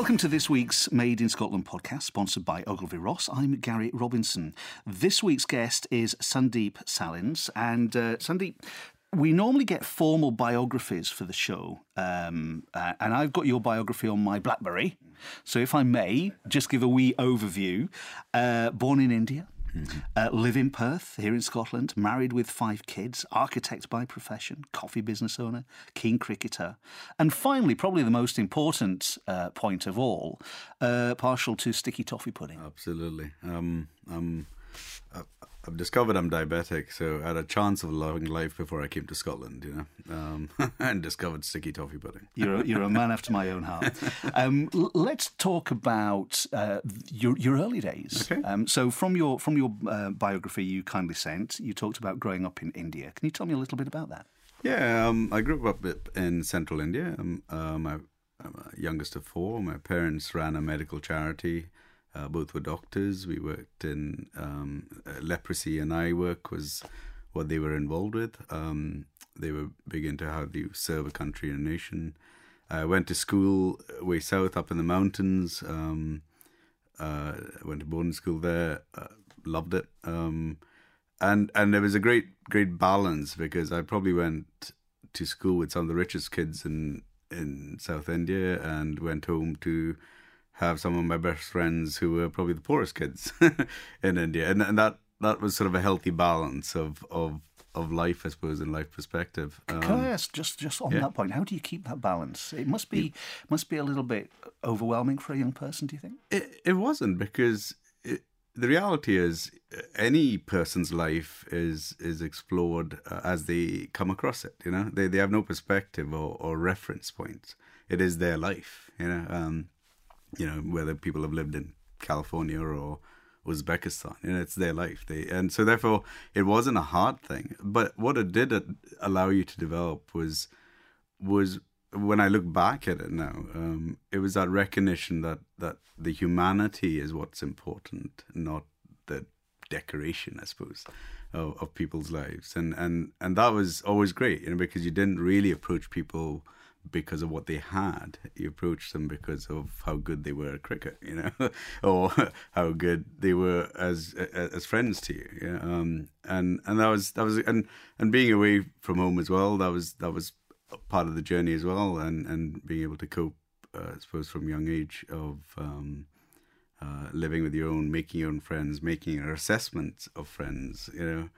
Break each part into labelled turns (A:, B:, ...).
A: Welcome to this week's Made in Scotland podcast, sponsored by Ogilvie Ross. I'm Gary Robinson. This week's guest is Sundeep Salins. And uh, Sundeep, we normally get formal biographies for the show, um, uh, and I've got your biography on my Blackberry. So, if I may, just give a wee overview. Uh, born in India, Mm-hmm. Uh, live in Perth, here in Scotland, married with five kids, architect by profession, coffee business owner, keen cricketer. And finally, probably the most important uh, point of all, uh, partial to sticky toffee pudding.
B: Absolutely. Um, um, I've discovered I'm diabetic, so I had a chance of loving life before I came to Scotland, you know, um, and discovered sticky toffee pudding.
A: You're a, you're a man after my own heart. Um, l- let's talk about uh, your your early days.
B: Okay.
A: Um, so from your from your uh, biography you kindly sent, you talked about growing up in India. Can you tell me a little bit about that?
B: Yeah, um, I grew up in central India. Um, uh, my, I'm youngest of four. My parents ran a medical charity uh, both were doctors. We worked in um, uh, leprosy and eye work was what they were involved with. Um, they were big into how do you serve a country and a nation. I went to school way south up in the mountains. Um, uh, went to boarding school there. Uh, loved it. Um, and and there was a great great balance because I probably went to school with some of the richest kids in in South India and went home to have some of my best friends who were probably the poorest kids in India, and and that that was sort of a healthy balance of of of life, I suppose, in life perspective.
A: Um, Can I ask just just on yeah. that point? How do you keep that balance? It must be must be a little bit overwhelming for a young person. Do you think?
B: It it wasn't because. It, the reality is, any person's life is is explored uh, as they come across it. You know, they they have no perspective or, or reference points. It is their life. You know, um, you know, whether people have lived in California or Uzbekistan. You know, it's their life. They and so therefore it wasn't a hard thing. But what it did allow you to develop was was when I look back at it now, um, it was that recognition that that the humanity is what's important, not the decoration, I suppose, of, of people's lives. And and and that was always great, you know, because you didn't really approach people because of what they had. You approached them because of how good they were at cricket, you know, or how good they were as as friends to you. Yeah? Um, and and that was that was and and being away from home as well. That was that was part of the journey as well, and and being able to cope, uh, I suppose, from young age of. Um, uh, living with your own, making your own friends, making an assessment of friends, you know,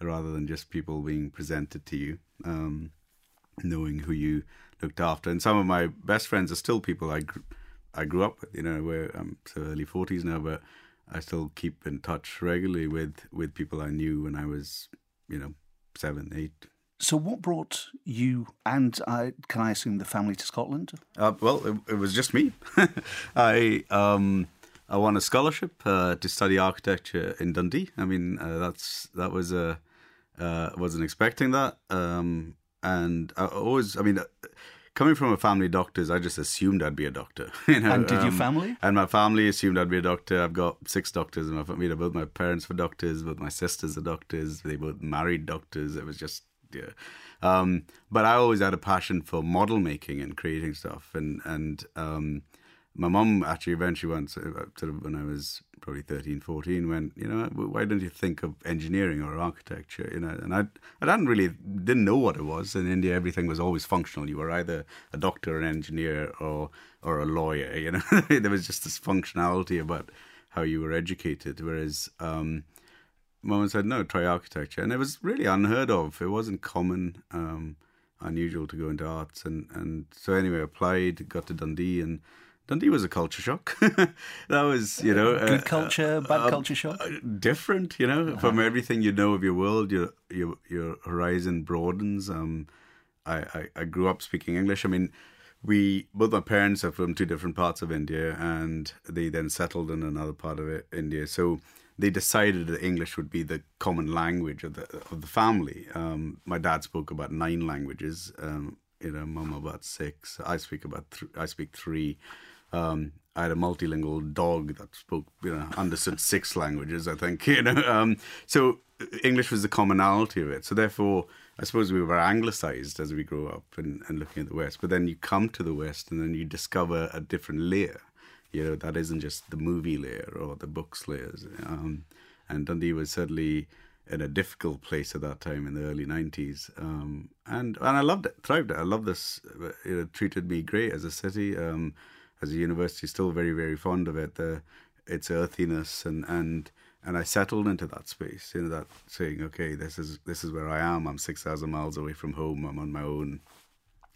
B: rather than just people being presented to you. Um, knowing who you looked after. And some of my best friends are still people I grew, I grew up with. You know, we're I'm so early forties now, but I still keep in touch regularly with with people I knew when I was, you know, seven, eight.
A: So, what brought you and I, can I assume the family to Scotland?
B: Uh, well, it, it, was just me. I um, I won a scholarship uh, to study architecture in Dundee. I mean, uh, that's that was a uh, wasn't expecting that. Um, and I always, I mean, uh, coming from a family of doctors, I just assumed I'd be a doctor.
A: You know, and did um, your family?
B: And my family assumed I'd be a doctor. I've got six doctors in my family. Both my parents were doctors. Both my sisters are doctors. They both married doctors. It was just yeah. Um, but I always had a passion for model making and creating stuff, and and um, my mum actually eventually went sort of when I was probably 13, 14, went, you know, why don't you think of engineering or architecture? You know, and I I didn't really didn't know what it was. In India, everything was always functional. You were either a doctor, an engineer, or or a lawyer. You know, there was just this functionality about how you were educated. Whereas um, mum said, no, try architecture, and it was really unheard of. It wasn't common. Um, unusual to go into arts and and so anyway I applied got to Dundee and Dundee was a culture shock. that was, you know,
A: good uh, culture, bad uh, culture shock. Uh,
B: different, you know, uh-huh. from everything you know of your world, your your your horizon broadens. Um, I, I, I grew up speaking English. I mean, we both my parents are from two different parts of India, and they then settled in another part of it, India. So they decided that English would be the common language of the of the family. Um, my dad spoke about nine languages. Um, you know, mum about six. I speak about th- I speak three. Um, I had a multilingual dog that spoke, you know, understood six languages. I think, you know. Um, so English was the commonality of it. So therefore, I suppose we were anglicized as we grow up and, and looking at the West. But then you come to the West and then you discover a different layer. You know, that isn't just the movie layer or the books layers. Um, and Dundee was certainly in a difficult place at that time in the early 90s. Um, and and I loved it, thrived it. I love this. It treated me great as a city, um, as a university, still very, very fond of it. The, its earthiness and, and and I settled into that space, you know, that saying, okay, this is this is where I am. I'm six thousand miles away from home. I'm on my own.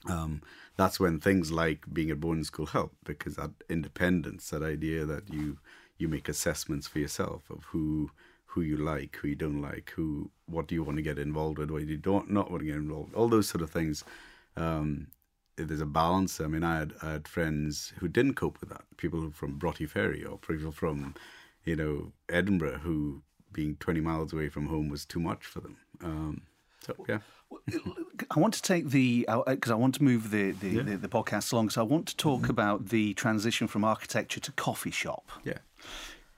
B: Um, that's when things like being at boarding school help because that independence, that idea that you you make assessments for yourself of who who you like, who you don't like, who what do you want to get involved with, what you don't not want to get involved, all those sort of things. Um, there's a balance. I mean, I had, I had friends who didn't cope with that. People from Broughty Ferry or people from, you know, Edinburgh who being 20 miles away from home was too much for them. Um, so, yeah.
A: I want to take the because uh, I want to move the the, yeah. the the, podcast along. So I want to talk mm-hmm. about the transition from architecture to coffee shop.
B: Yeah.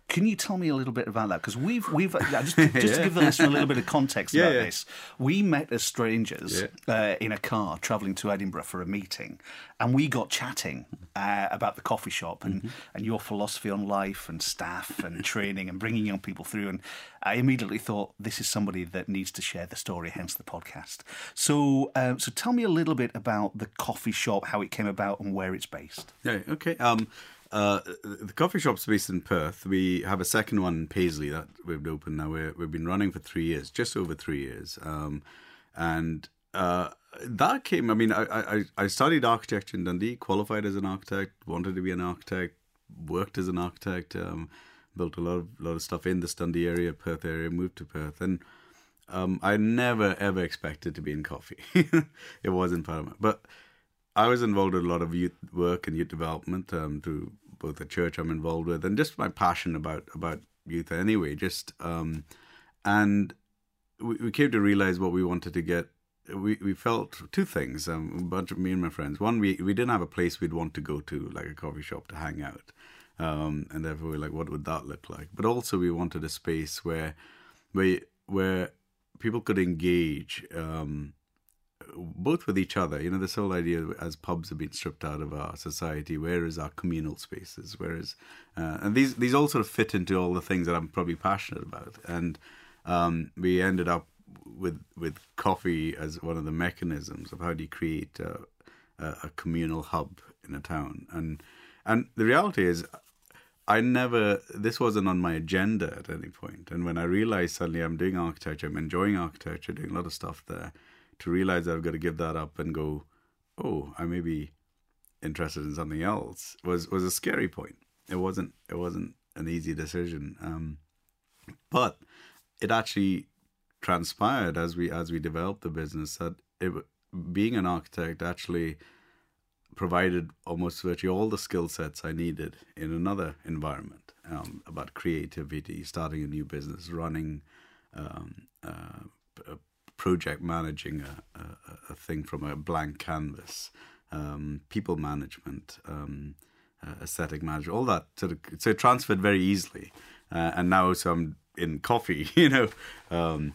A: Can you tell me a little bit about that? Because we've we've just, just yeah. to give the listener a little bit of context yeah, about yeah. this, we met as strangers uh, in a car travelling to Edinburgh for a meeting, and we got chatting uh, about the coffee shop and, mm-hmm. and your philosophy on life and staff and training and bringing young people through. And I immediately thought this is somebody that needs to share the story, hence the podcast. So, uh, so tell me a little bit about the coffee shop, how it came about, and where it's based.
B: Yeah. Okay. Um, uh, the coffee shop's based in Perth. We have a second one in Paisley that we've opened now. we have been running for three years, just over three years. Um, and uh, that came, I mean, I, I, I studied architecture in Dundee, qualified as an architect, wanted to be an architect, worked as an architect, um, built a lot of, lot of stuff in the Dundee area, Perth area, moved to Perth. And um, I never, ever expected to be in coffee. it wasn't part of my, but I was involved in a lot of youth work and youth development um, through both the church I'm involved with and just my passion about about youth anyway. Just um, and we, we came to realize what we wanted to get. We we felt two things. Um, a bunch of me and my friends. One, we we didn't have a place we'd want to go to, like a coffee shop to hang out. Um, and therefore, we are like, what would that look like? But also, we wanted a space where, where, where people could engage um, both with each other. You know, this whole idea as pubs have been stripped out of our society, where is our communal spaces? Where is, uh, and these these all sort of fit into all the things that I'm probably passionate about. And um, we ended up with with coffee as one of the mechanisms of how do you create a, a communal hub in a town. And and the reality is, I never, this wasn't on my agenda at any point. And when I realized suddenly I'm doing architecture, I'm enjoying architecture, doing a lot of stuff there, to realize I've got to give that up and go, oh, I may be interested in something else was was a scary point. It wasn't it wasn't an easy decision, um, but it actually transpired as we as we developed the business that it, being an architect actually provided almost virtually all the skill sets I needed in another environment um, about creativity, starting a new business, running um, uh, project managing a, a, a thing from a blank canvas, um, people management, um, uh, aesthetic management, all that sort of so it transferred very easily. Uh, and now, so I'm in coffee, you know. Um,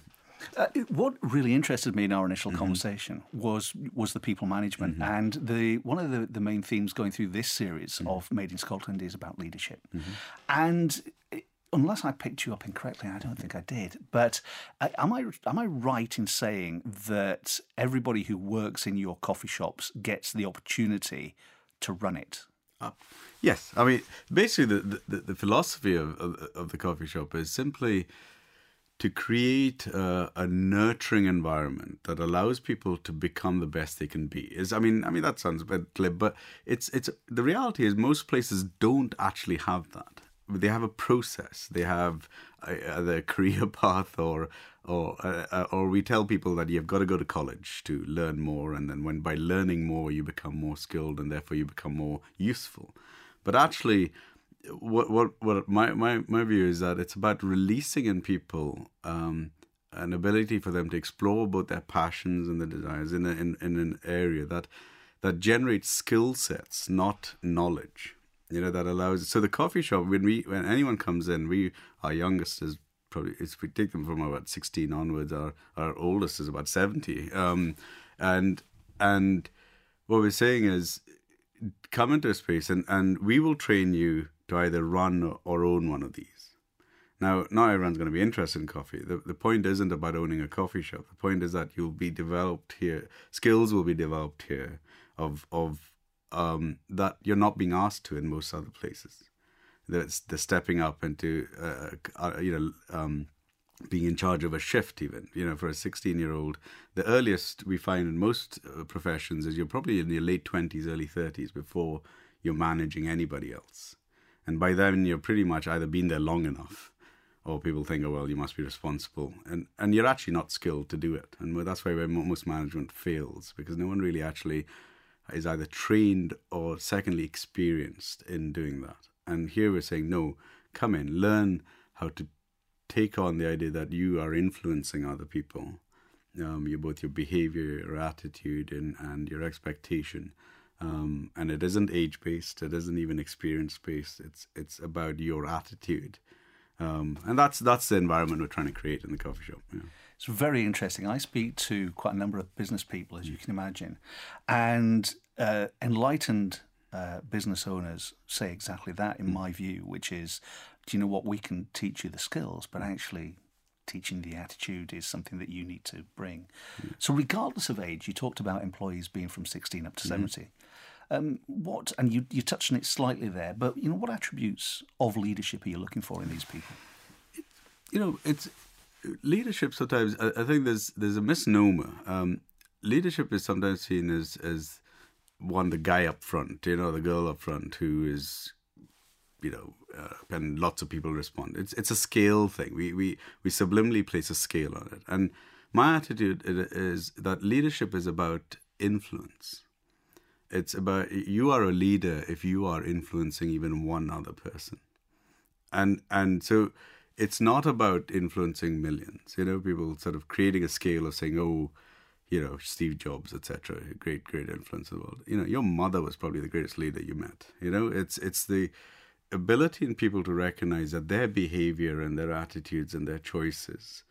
A: uh, what really interested me in our initial mm-hmm. conversation was was the people management, mm-hmm. and the one of the, the main themes going through this series mm-hmm. of Made in Scotland is about leadership, mm-hmm. and unless I picked you up incorrectly, I don't think I did. But uh, am I am I right in saying that everybody who works in your coffee shops gets the opportunity to run it?
B: Uh, yes, I mean basically the the, the philosophy of, of, of the coffee shop is simply to create a, a, nurturing environment that allows people to become the best they can be is i mean i mean that sounds a bit glib but it's it's the reality is most places don't actually have that they have a process. They have a, a career path, or or uh, uh, or we tell people that you've got to go to college to learn more, and then when by learning more you become more skilled, and therefore you become more useful. But actually, what what what my my my view is that it's about releasing in people. Um, an ability for them to explore both their passions and their desires in, a, in in an area that that generates skill sets, not knowledge you know that allows so the coffee shop when we when anyone comes in we our youngest is probably if we take them from about 16 onwards, our our oldest is about 70. Um, and and what we're saying is come into a space and, and we will train you to either run or own one of these. Now, not everyone's going to be interested in coffee. The, the point isn't about owning a coffee shop. The point is that you'll be developed here. Skills will be developed here of of um, that you're not being asked to in most other places. That's the stepping up into uh, uh, you know um, being in charge of a shift even. You know for a 16 year old the earliest we find in most uh, professions is you're probably in your late 20s early 30s before you're managing anybody else. And by then you're pretty much either been there long enough or people think oh well you must be responsible. And and you're actually not skilled to do it. And that's why most management fails because no one really actually is either trained or secondly experienced in doing that and here we're saying no come in learn how to take on the idea that you are influencing other people, um, your both your behavior, your attitude, and and your expectation. Um, and it isn't age based. It isn't even experience based. It's it's about your attitude, um, and that's that's the environment we're trying to create in the coffee shop. Yeah.
A: It's very interesting. I speak to quite a number of business people, as you can imagine, and uh, enlightened uh, business owners say exactly that, in mm. my view, which is do you know what? We can teach you the skills, but actually, teaching the attitude is something that you need to bring. Mm. So, regardless of age, you talked about employees being from 16 up to mm-hmm. 70. Um, what and you you touched on it slightly there, but you know what attributes of leadership are you looking for in these people?
B: You know, it's leadership. Sometimes I, I think there's there's a misnomer. Um, leadership is sometimes seen as as one the guy up front, you know, the girl up front who is you know, uh, and lots of people respond. It's it's a scale thing. We we we subliminally place a scale on it. And my attitude is that leadership is about influence. It's about you are a leader if you are influencing even one other person. And and so it's not about influencing millions. You know, people sort of creating a scale of saying, oh, you know, Steve Jobs, etc., great, great influence in the world. You know, your mother was probably the greatest leader you met. You know, it's it's the ability in people to recognize that their behavior and their attitudes and their choices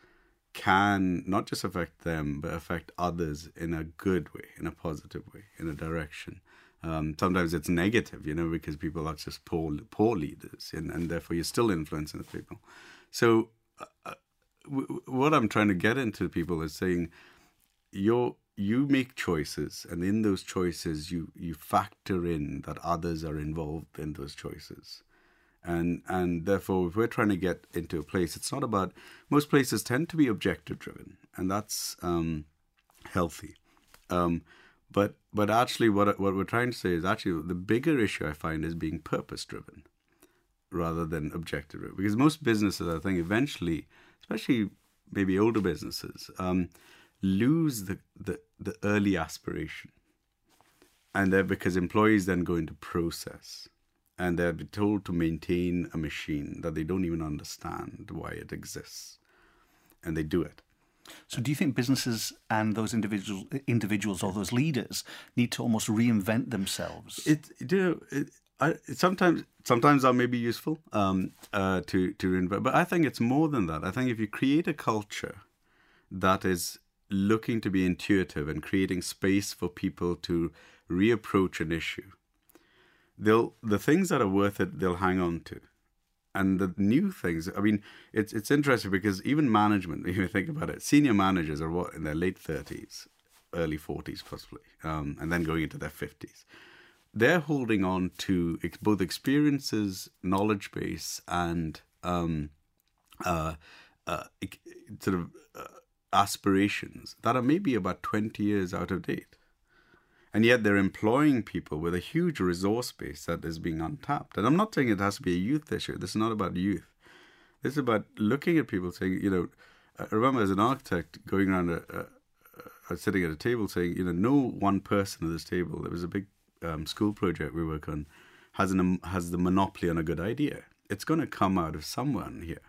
B: can not just affect them but affect others in a good way in a positive way in a direction um, sometimes it's negative you know because people are just poor poor leaders and, and therefore you're still influencing the people so uh, uh w- what i'm trying to get into people is saying you you make choices and in those choices you you factor in that others are involved in those choices. And and therefore if we're trying to get into a place it's not about most places tend to be objective driven and that's um, healthy. Um, but but actually what what we're trying to say is actually the bigger issue i find is being purpose driven rather than objective driven because most businesses i think eventually especially maybe older businesses um, lose the, the the early aspiration and they're because employees then go into process and they're told to maintain a machine that they don't even understand why it exists, and they do it.
A: So, do you think businesses and those individuals, individuals or those leaders, need to almost reinvent themselves?
B: It, you know, it, I, sometimes sometimes that may be useful um, uh, to to reinvent, but I think it's more than that. I think if you create a culture that is looking to be intuitive and creating space for people to reapproach an issue they'll the things that are worth it they'll hang on to and the new things i mean it's it's interesting because even management if you think about it senior managers are what in their late 30s early 40s possibly um, and then going into their 50s they're holding on to ex- both experiences knowledge base and um, uh, uh, sort of uh, aspirations that are maybe about 20 years out of date and yet they're employing people with a huge resource base that is being untapped. And I'm not saying it has to be a youth issue. This is not about youth. This is about looking at people saying, you know, I remember as an architect going around a, a, a sitting at a table saying, you know, no one person at this table. There was a big um, school project we work on has an has the monopoly on a good idea. It's going to come out of someone here,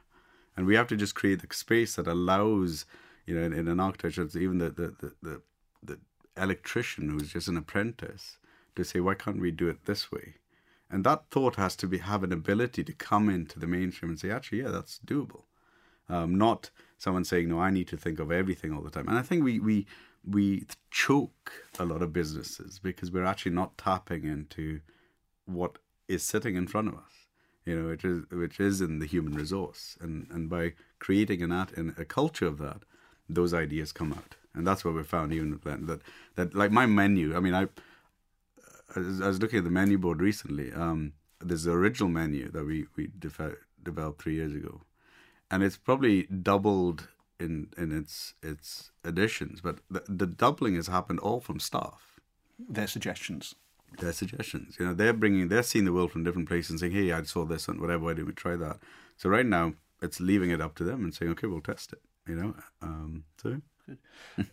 B: and we have to just create the space that allows, you know, in, in an architecture, even the the the, the, the electrician who's just an apprentice to say, why can't we do it this way? And that thought has to be have an ability to come into the mainstream and say, actually, yeah, that's doable. um, not someone saying, "No, I need to think of everything all the time." And I think we we we choke a lot of businesses because we're actually not tapping into what is sitting in front of us. You know, which is which is in the human resource, and and by creating an art and a culture of that, those ideas come out, and that's what we found even that that like my menu. I mean, I I was looking at the menu board recently. Um, there's the original menu that we we de- developed three years ago, and it's probably doubled in in its its additions. But the, the doubling has happened all from staff.
A: Their suggestions.
B: Their suggestions. You know, they're bringing they're seeing the world from different places and saying, "Hey, I saw this and whatever. Why didn't we try that?" So right now, it's leaving it up to them and saying, "Okay, we'll test it." You know, um, so. Good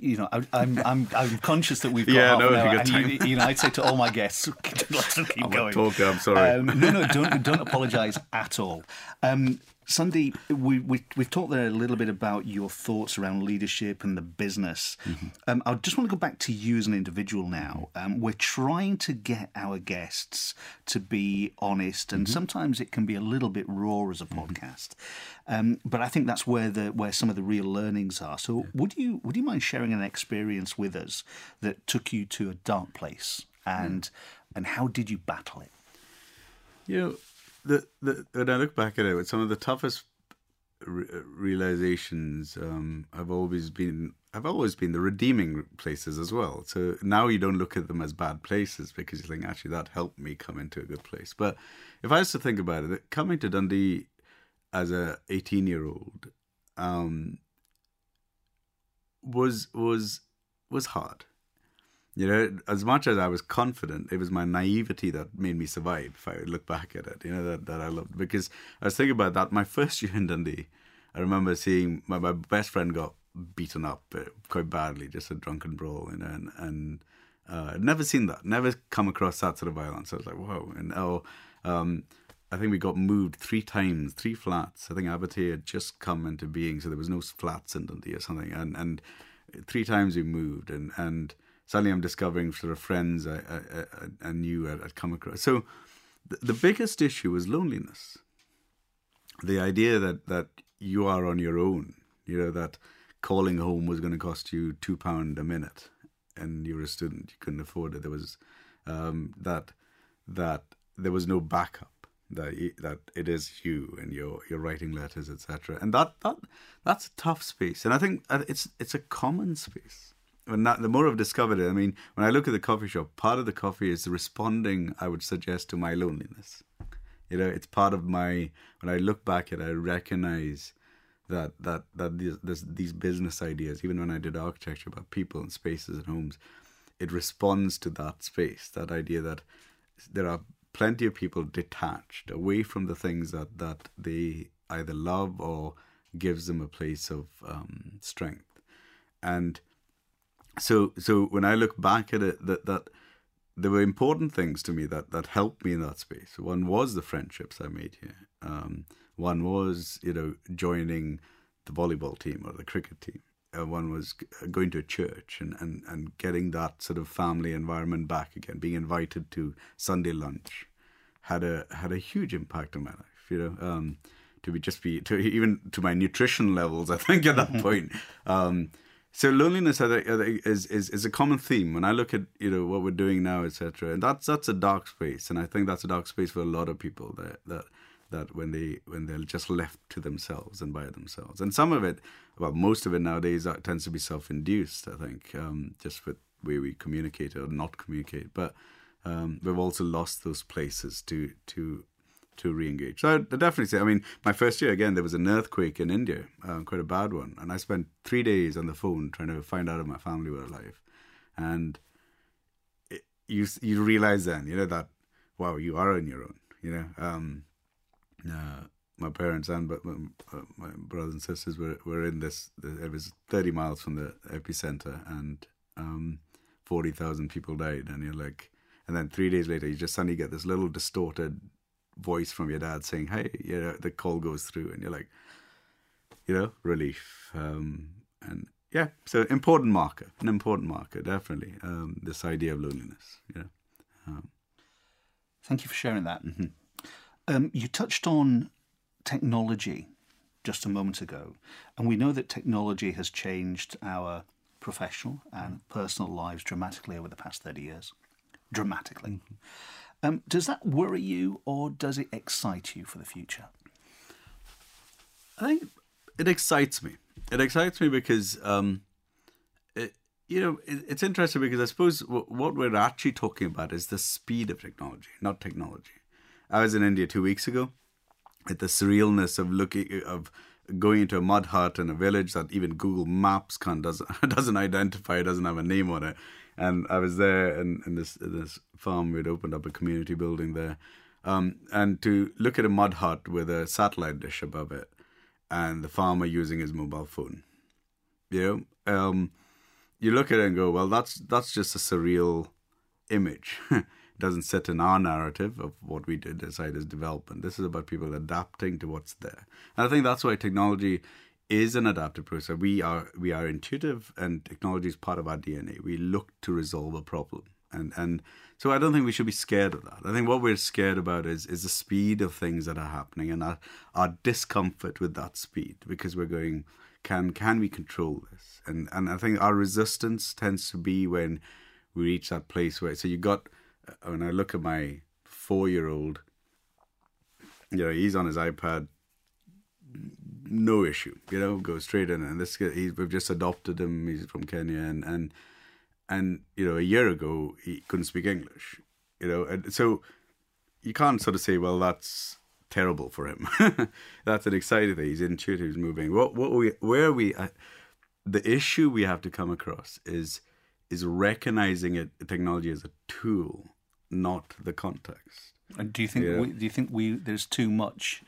A: you know, I, I'm I'm I'm conscious that we've got yeah, half no, an hour, and you, you, know, I'd say to all my guests, let's keep
B: I'm
A: going.
B: Talker, I'm sorry. Um,
A: no, no, don't don't apologise at all. Um, Sundeep, we, we, we've talked there a little bit about your thoughts around leadership and the business. Mm-hmm. Um, I just want to go back to you as an individual now. Um, we're trying to get our guests to be honest, and mm-hmm. sometimes it can be a little bit raw as a mm-hmm. podcast. Um, but I think that's where the where some of the real learnings are. So, yeah. would you would you mind sharing an experience with us that took you to a dark place, and mm. and how did you battle it?
B: You know, the, the when I look back at it, some of the toughest re- realizations um, have always been have always been the redeeming places as well. So now you don't look at them as bad places because you think actually that helped me come into a good place. But if I was to think about it, coming to Dundee as a 18 year old um, was was was hard. You know, as much as I was confident, it was my naivety that made me survive. If I look back at it, you know that that I loved because I was thinking about that. My first year in Dundee, I remember seeing my, my best friend got beaten up uh, quite badly, just a drunken brawl, you know, and and uh, never seen that, never come across that sort of violence. I was like, whoa, and oh, um, I think we got moved three times, three flats. I think Abertay had just come into being, so there was no flats in Dundee or something, and and three times we moved, and and suddenly I'm discovering sort of friends I, I, I knew I'd, come across. So the, the biggest issue was loneliness. The idea that, that you are on your own, you know, that calling home was going to cost you two pound a minute and you were a student, you couldn't afford it. There was um, that, that there was no backup that that it is you and you're you're writing letters etc and that that that's a tough space. And i think it's it's a common space. When that, the more I've discovered it, I mean, when I look at the coffee shop, part of the coffee is responding, I would suggest, to my loneliness. You know, it's part of my, when I look back at it, I recognize that, that, that these, this, these business ideas, even when I did architecture about people and spaces and homes, it responds to that space, that idea that there are plenty of people detached away from the things that, that they either love or gives them a place of um, strength. And so so when I look back at it, that that there were important things to me that that helped me in that space. One was the friendships I made here. Um, one was you know joining the volleyball team or the cricket team. Uh, one was going to a church and, and, and getting that sort of family environment back again. Being invited to Sunday lunch had a had a huge impact on my life. You know, um, to be just be to even to my nutrition levels. I think at that point. Um, so loneliness is, is is a common theme when I look at you know what we're doing now, etc. And that's that's a dark space, and I think that's a dark space for a lot of people that that that when they when they're just left to themselves and by themselves, and some of it, well, most of it nowadays tends to be self-induced. I think um, just with way we communicate or not communicate, but um, we've also lost those places to to to re-engage. So I definitely say, I mean, my first year again, there was an earthquake in India, uh, quite a bad one, and I spent three days on the phone trying to find out if my family were alive, and it, you you realize then, you know, that wow, you are on your own, you know. Um, uh, my parents and but my, my, brothers and sisters were, were in this. It was thirty miles from the epicenter, and um, forty thousand people died, and you're like, and then three days later, you just suddenly get this little distorted voice from your dad saying, "Hey," you know, the call goes through, and you're like, you know, relief. Um, and yeah, so important marker, an important marker, definitely. Um, this idea of loneliness. Yeah. Um,
A: Thank you for sharing that. Mm-hmm. Um, you touched on technology just a moment ago. And we know that technology has changed our professional and personal lives dramatically over the past 30 years. Dramatically. Mm-hmm. Um, does that worry you or does it excite you for the future?
B: I think it excites me. It excites me because, um, it, you know, it, it's interesting because I suppose w- what we're actually talking about is the speed of technology, not technology. I was in India two weeks ago at the surrealness of looking of going into a mud hut in a village that even Google Maps can doesn't doesn't identify, doesn't have a name on it. And I was there in, in this in this farm. We'd opened up a community building there, um, and to look at a mud hut with a satellite dish above it, and the farmer using his mobile phone. You know, um, you look at it and go, well, that's that's just a surreal image. doesn't sit in our narrative of what we did as as development. This is about people adapting to what's there. And I think that's why technology is an adaptive process. We are we are intuitive and technology is part of our DNA. We look to resolve a problem. And and so I don't think we should be scared of that. I think what we're scared about is is the speed of things that are happening and our, our discomfort with that speed because we're going can can we control this? And and I think our resistance tends to be when we reach that place where so you got when I look at my four year old, you know, he's on his iPad, no issue, you know, go straight in. And this, he, we've just adopted him. He's from Kenya, and and and you know, a year ago he couldn't speak English, you know, and so you can't sort of say, well, that's terrible for him. that's an exciting thing. He's intuitive, he's moving. What what we where we uh, the issue we have to come across is is recognizing it technology as a tool not the context.
A: And do you think yeah. we, do you think we there's too much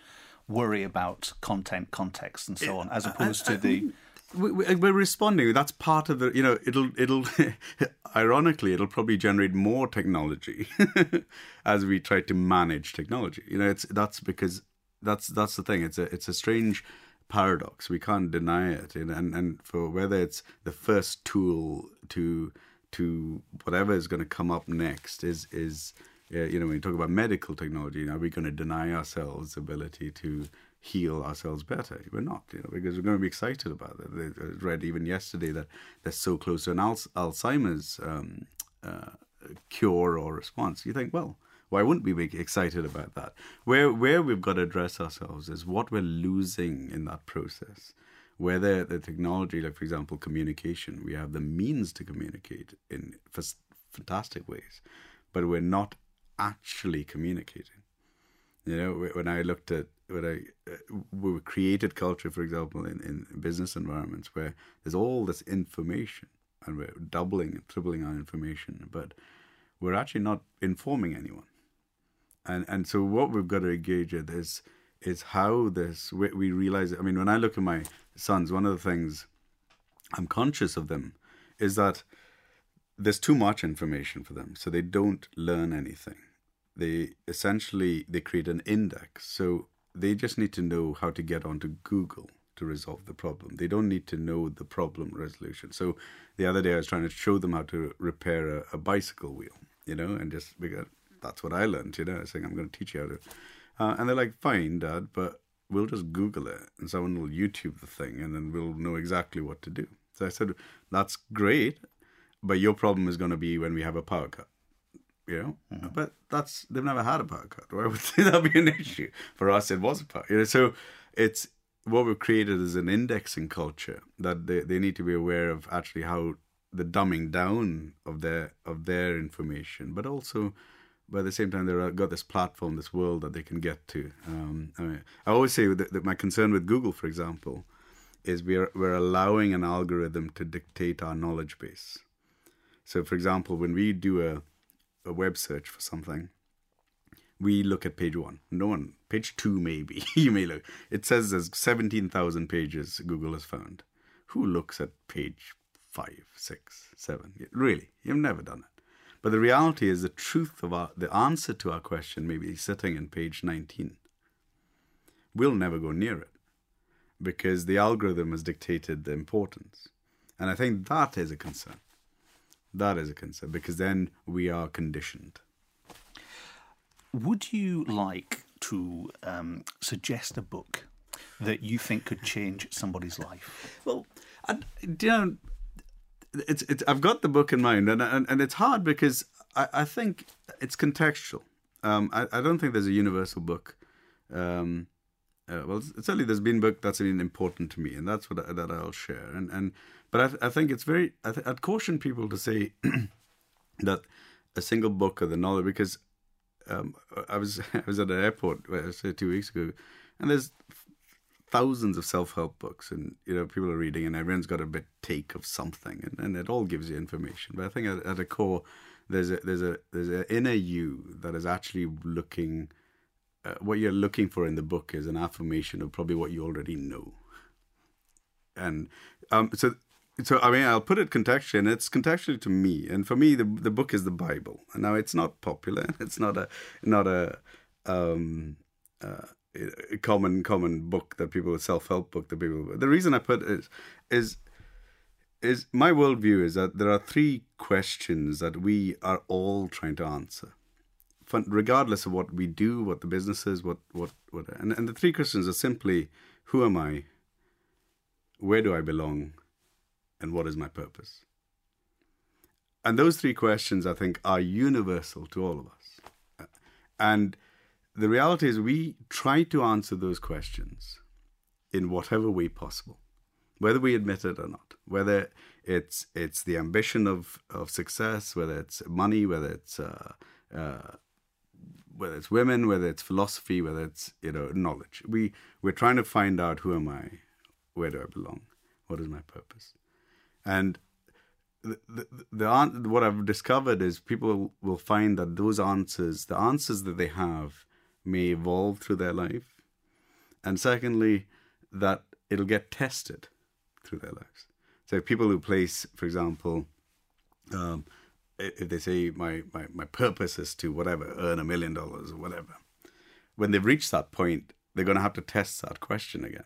A: worry about content, context, and so on, as opposed to the uh,
B: we're responding. That's part of the. You know, it'll it'll. ironically, it'll probably generate more technology as we try to manage technology. You know, it's that's because that's that's the thing. It's a it's a strange paradox. We can't deny it, and and, and for whether it's the first tool to to whatever is going to come up next is is uh, you know when you talk about medical technology, are we going to deny ourselves the ability to heal ourselves better? We're not, you know, because we're going to be excited about it. I read even yesterday that they're so close to an Alzheimer's um, uh, cure or response. You think, well, why wouldn't we be excited about that? Where where we've got to address ourselves is what we're losing in that process whether the technology, like for example, communication, we have the means to communicate in f- fantastic ways, but we're not actually communicating. You know, when I looked at when I uh, we created culture, for example, in, in business environments where there's all this information and we're doubling and tripling our information, but we're actually not informing anyone. And and so what we've got to engage in is is how this we, we realize. I mean, when I look at my sons, one of the things I'm conscious of them is that there's too much information for them, so they don't learn anything. They essentially they create an index, so they just need to know how to get onto Google to resolve the problem. They don't need to know the problem resolution. So the other day I was trying to show them how to repair a, a bicycle wheel, you know, and just because that's what I learned, you know, saying I'm going to teach you how to. Uh, and they're like, fine, dad, but we'll just Google it and someone will YouTube the thing and then we'll know exactly what to do. So I said, that's great, but your problem is going to be when we have a power cut. You know, mm-hmm. but that's they've never had a power cut. Why would that be an issue for us? It was a power. You know, so it's what we've created is an indexing culture that they, they need to be aware of actually how the dumbing down of their of their information, but also but at the same time they've got this platform, this world that they can get to. Um, I, mean, I, always say that, that, my concern with Google, for example, is we're we're allowing an algorithm to dictate our knowledge base. So, for example, when we do a a web search for something, we look at page one. No one, page two maybe you may look. It says there's seventeen thousand pages Google has found. Who looks at page five, six, seven? Really, you've never done it. But the reality is the truth of our, the answer to our question may be sitting in page 19. We'll never go near it because the algorithm has dictated the importance. And I think that is a concern. That is a concern because then we are conditioned.
A: Would you like to um, suggest a book that you think could change somebody's life?
B: Well, I, you know, it's it's. I've got the book in mind, and and, and it's hard because I, I think it's contextual. Um, I, I don't think there's a universal book. Um, uh, well, certainly there's been book that's been important to me, and that's what I, that I'll share. And and but I, I think it's very. I th- I'd caution people to say that a single book or the knowledge because um, I was I was at an airport say two weeks ago, and there's thousands of self-help books and you know people are reading and everyone's got a bit take of something and, and it all gives you information but i think at, at a core there's a there's a there's an inner you that is actually looking uh, what you're looking for in the book is an affirmation of probably what you already know and um, so so I mean, I'll put it contextually, and it's contextually to me. And for me, the the book is the Bible. And now it's not popular. It's not a not a um, uh, common common book that people self help book that people. The reason I put it is is is my worldview is that there are three questions that we are all trying to answer, regardless of what we do, what the business is, what what what. And and the three questions are simply: Who am I? Where do I belong? and what is my purpose? And those three questions, I think, are universal to all of us. And the reality is, we try to answer those questions in whatever way possible, whether we admit it or not. Whether it's it's the ambition of, of success, whether it's money, whether it's uh, uh, whether it's women, whether it's philosophy, whether it's you know knowledge. We we're trying to find out who am I, where do I belong, what is my purpose. And the, the, the, what I've discovered is people will find that those answers, the answers that they have, may evolve through their life. And secondly, that it'll get tested through their lives. So people who place, for example, um, if they say my, my, my purpose is to whatever, earn a million dollars or whatever, when they've reached that point, they're going to have to test that question again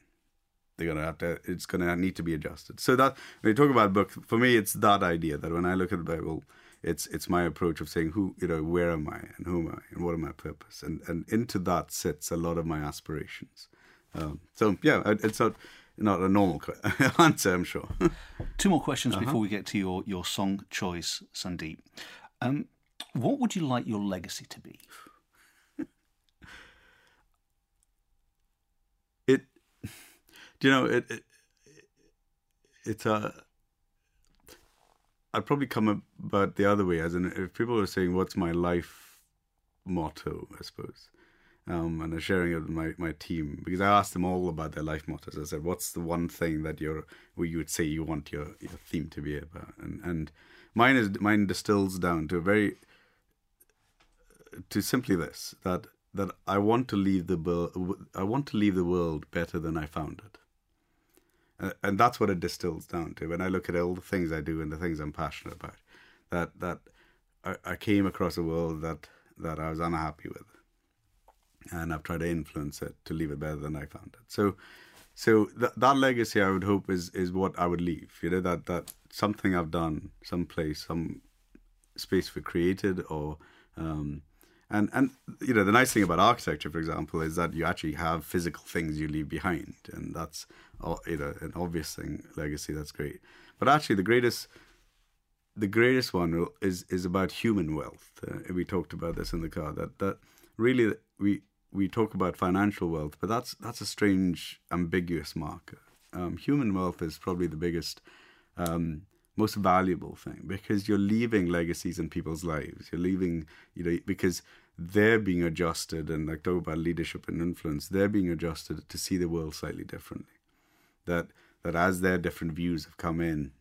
B: they're gonna have to it's gonna need to be adjusted so that when you talk about book for me it's that idea that when i look at the bible it's it's my approach of saying who you know where am i and who am i and what are my purpose and and into that sits a lot of my aspirations um, so yeah it's not not a normal answer i'm sure
A: two more questions uh-huh. before we get to your your song choice sundeep um, what would you like your legacy to be it,
B: Do you know it? it it's a. I'd probably come about the other way, as in if people are saying, "What's my life motto?" I suppose, um, and I'm sharing it with my, my team because I asked them all about their life mottos. I said, "What's the one thing that you're where you would say you want your, your theme to be about?" And and mine is mine distills down to a very to simply this that that I want to leave the I want to leave the world better than I found it. And that's what it distills down to. When I look at all the things I do and the things I'm passionate about, that that I, I came across a world that that I was unhappy with, and I've tried to influence it to leave it better than I found it. So, so that that legacy I would hope is is what I would leave. You know that that something I've done, some place, some space we created, or um, and and you know the nice thing about architecture, for example, is that you actually have physical things you leave behind, and that's you know an obvious thing legacy. That's great. But actually, the greatest the greatest one is is about human wealth. Uh, we talked about this in the car. That that really we we talk about financial wealth, but that's that's a strange ambiguous marker. Um, human wealth is probably the biggest um, most valuable thing because you're leaving legacies in people's lives. You're leaving, you know, because they're being adjusted, and like talk about leadership and influence, they're being adjusted to see the world slightly differently. That that as their different views have come in,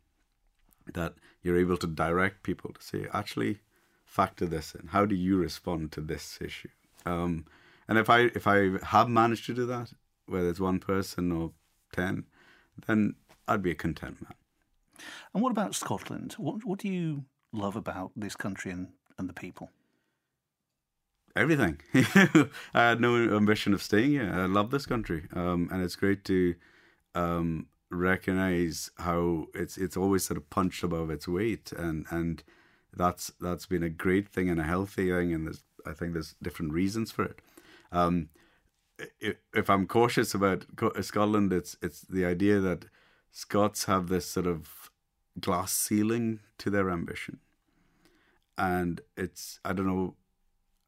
B: that you're able to direct people to say, actually, factor this in. How do you respond to this issue? Um, and if I if I have managed to do that, whether it's one person or ten, then I'd be a content man.
A: And what about Scotland? What what do you love about this country and, and the people?
B: Everything. I had no ambition of staying here. I love this country, um, and it's great to um, recognize how it's it's always sort of punched above its weight, and and that's that's been a great thing and a healthy thing, and I think there's different reasons for it. Um, if I'm cautious about Scotland, it's it's the idea that Scots have this sort of glass ceiling to their ambition, and it's I don't know,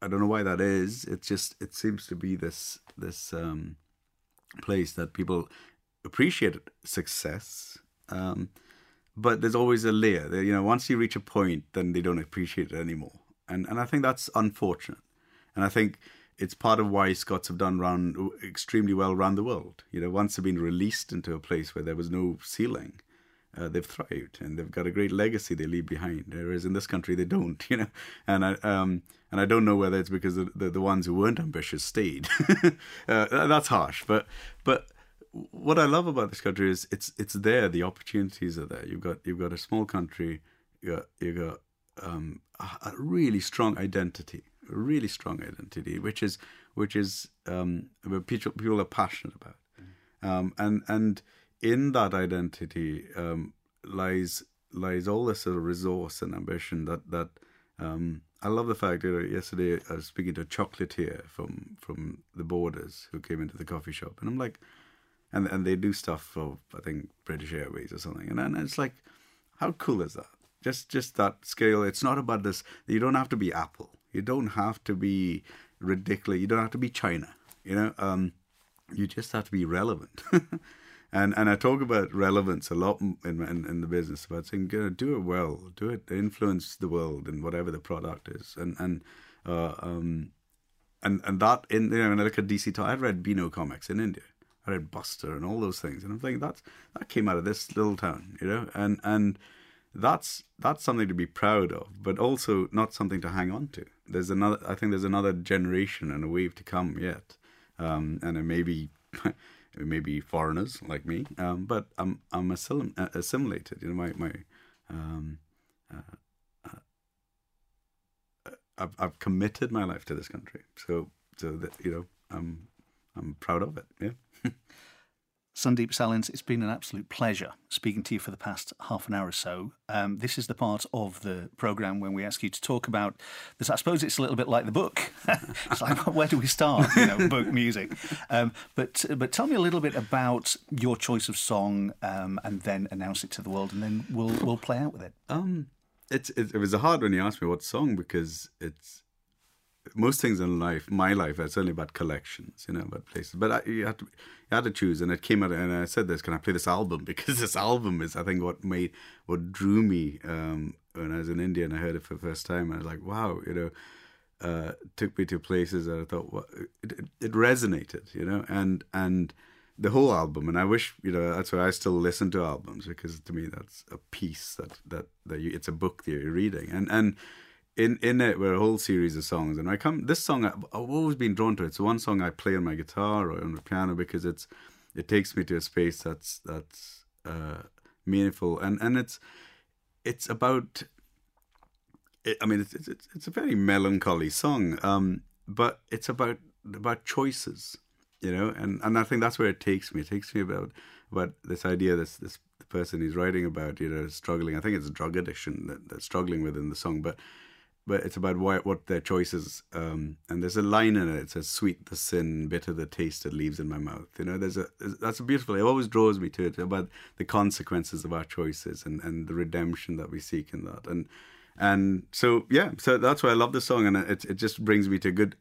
B: I don't know why that is. It just it seems to be this this um, place that people appreciate success, um, but there's always a layer. You know, once you reach a point, then they don't appreciate it anymore, and and I think that's unfortunate, and I think it's part of why Scots have done round extremely well around the world. You know, once they've been released into a place where there was no ceiling, uh, they've thrived and they've got a great legacy they leave behind. Whereas in this country they don't, you know. And I um and I don't know whether it's because the the, the ones who weren't ambitious stayed. uh, that's harsh, but but what I love about this country is it's it's there. The opportunities are there. You've got you've got a small country. You got you got um, a really strong identity really strong identity, which is which is um, people people are passionate about, mm. um, and and in that identity um, lies lies all this sort of resource and ambition that that um, I love the fact that yesterday I was speaking to a chocolatier from from the borders who came into the coffee shop, and I'm like, and and they do stuff for I think British Airways or something, and and it's like, how cool is that? Just just that scale. It's not about this. You don't have to be Apple. You don't have to be ridiculous. You don't have to be China. You know, um, you just have to be relevant. and and I talk about relevance a lot in in, in the business about saying, you know, do it well, do it, influence the world and whatever the product is, and and uh, um, and and that in you know, when I look at DC, I read Beano comics in India. I read Buster and all those things, and I'm thinking that's that came out of this little town, you know, and and that's that's something to be proud of, but also not something to hang on to. There's another. I think there's another generation and a wave to come yet, um, and it may be. it may be foreigners like me, um, but I'm I'm uh, assimilated. You know, my my um, uh, uh, I've I've committed my life to this country, so so that you know I'm I'm proud of it. Yeah.
A: Sundeep Salins, it's been an absolute pleasure speaking to you for the past half an hour or so. Um, this is the part of the programme when we ask you to talk about this. I suppose it's a little bit like the book. it's like, where do we start? You know, book music. Um, but but tell me a little bit about your choice of song, um, and then announce it to the world, and then we'll we'll play out with it.
B: Um, it's it, it was hard when you asked me what song because it's most things in life, my life, it's only about collections, you know, about places. But I, you had to, you had to choose, and it came out. And I said this: Can I play this album? Because this album is, I think, what made, what drew me um, when I was in India and I heard it for the first time. I was like, wow, you know, uh, took me to places that I thought well, it, it, it resonated, you know, and and the whole album. And I wish, you know, that's why I still listen to albums because to me that's a piece that that that you, it's a book that you're reading, and and in in it were a whole series of songs, and I come this song I've, always been drawn to. It. It's one song I play on my guitar or on the piano because it's it takes me to a space that's that's uh, meaningful, and and it's it's about. It, I mean, it's, it's it's a very melancholy song, um, but it's about about choices, you know, and and I think that's where it takes me. It takes me about about this idea, this this person he's writing about, you know, struggling. I think it's drug addiction that they're struggling with in the song, but but it's about why, what their choices. Um, and there's a line in it. It says, "Sweet the sin, bitter the taste it leaves in my mouth." You know, there's a that's a beautiful. It always draws me to it about the consequences of our choices and, and the redemption that we seek in that. And and so yeah, so that's why I love the song, and it it just brings me to a good,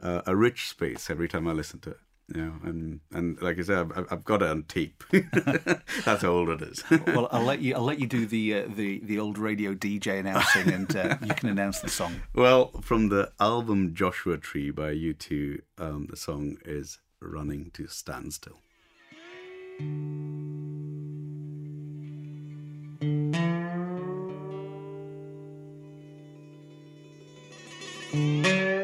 B: a rich space every time I listen to it. Yeah, and and like I said, I've, I've got it on tape. That's how old it is.
A: well, I'll let you. I'll let you do the uh, the the old radio DJ announcing, and uh, you can announce the song.
B: Well, from the album Joshua Tree by U2, um, the song is "Running to Stand Still."
C: step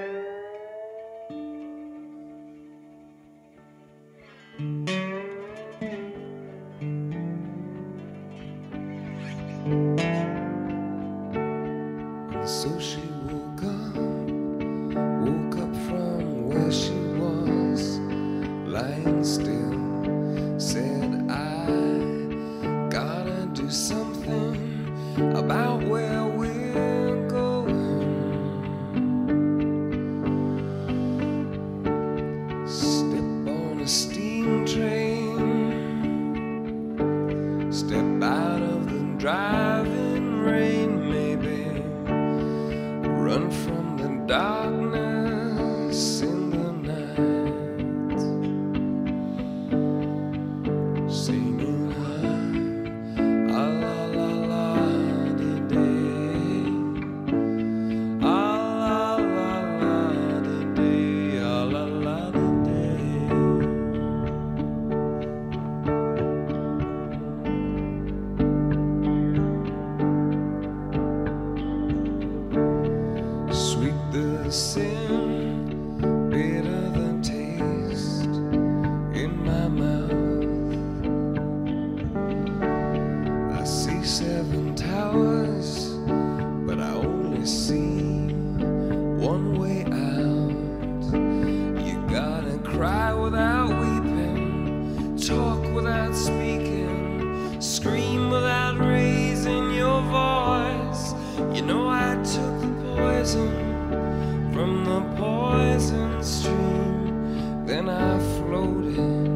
C: from the poison stream. Then I floated.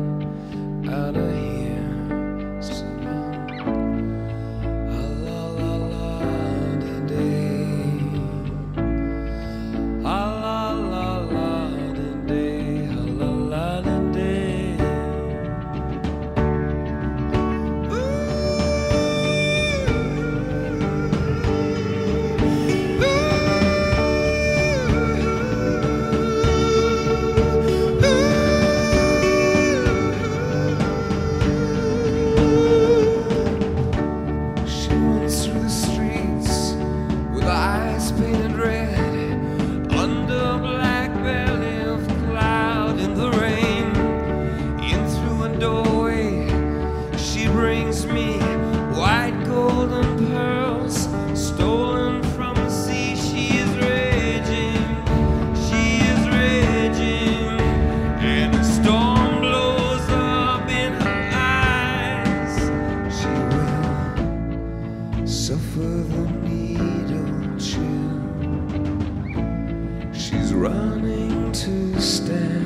C: running to stand.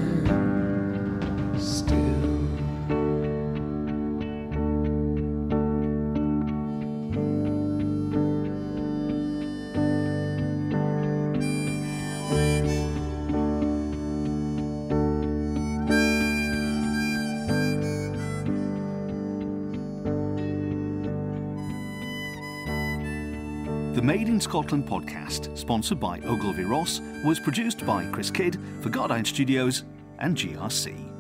A: in Scotland podcast, sponsored by Ogilvie Ross, was produced by Chris Kidd for Godine Studios and GRC.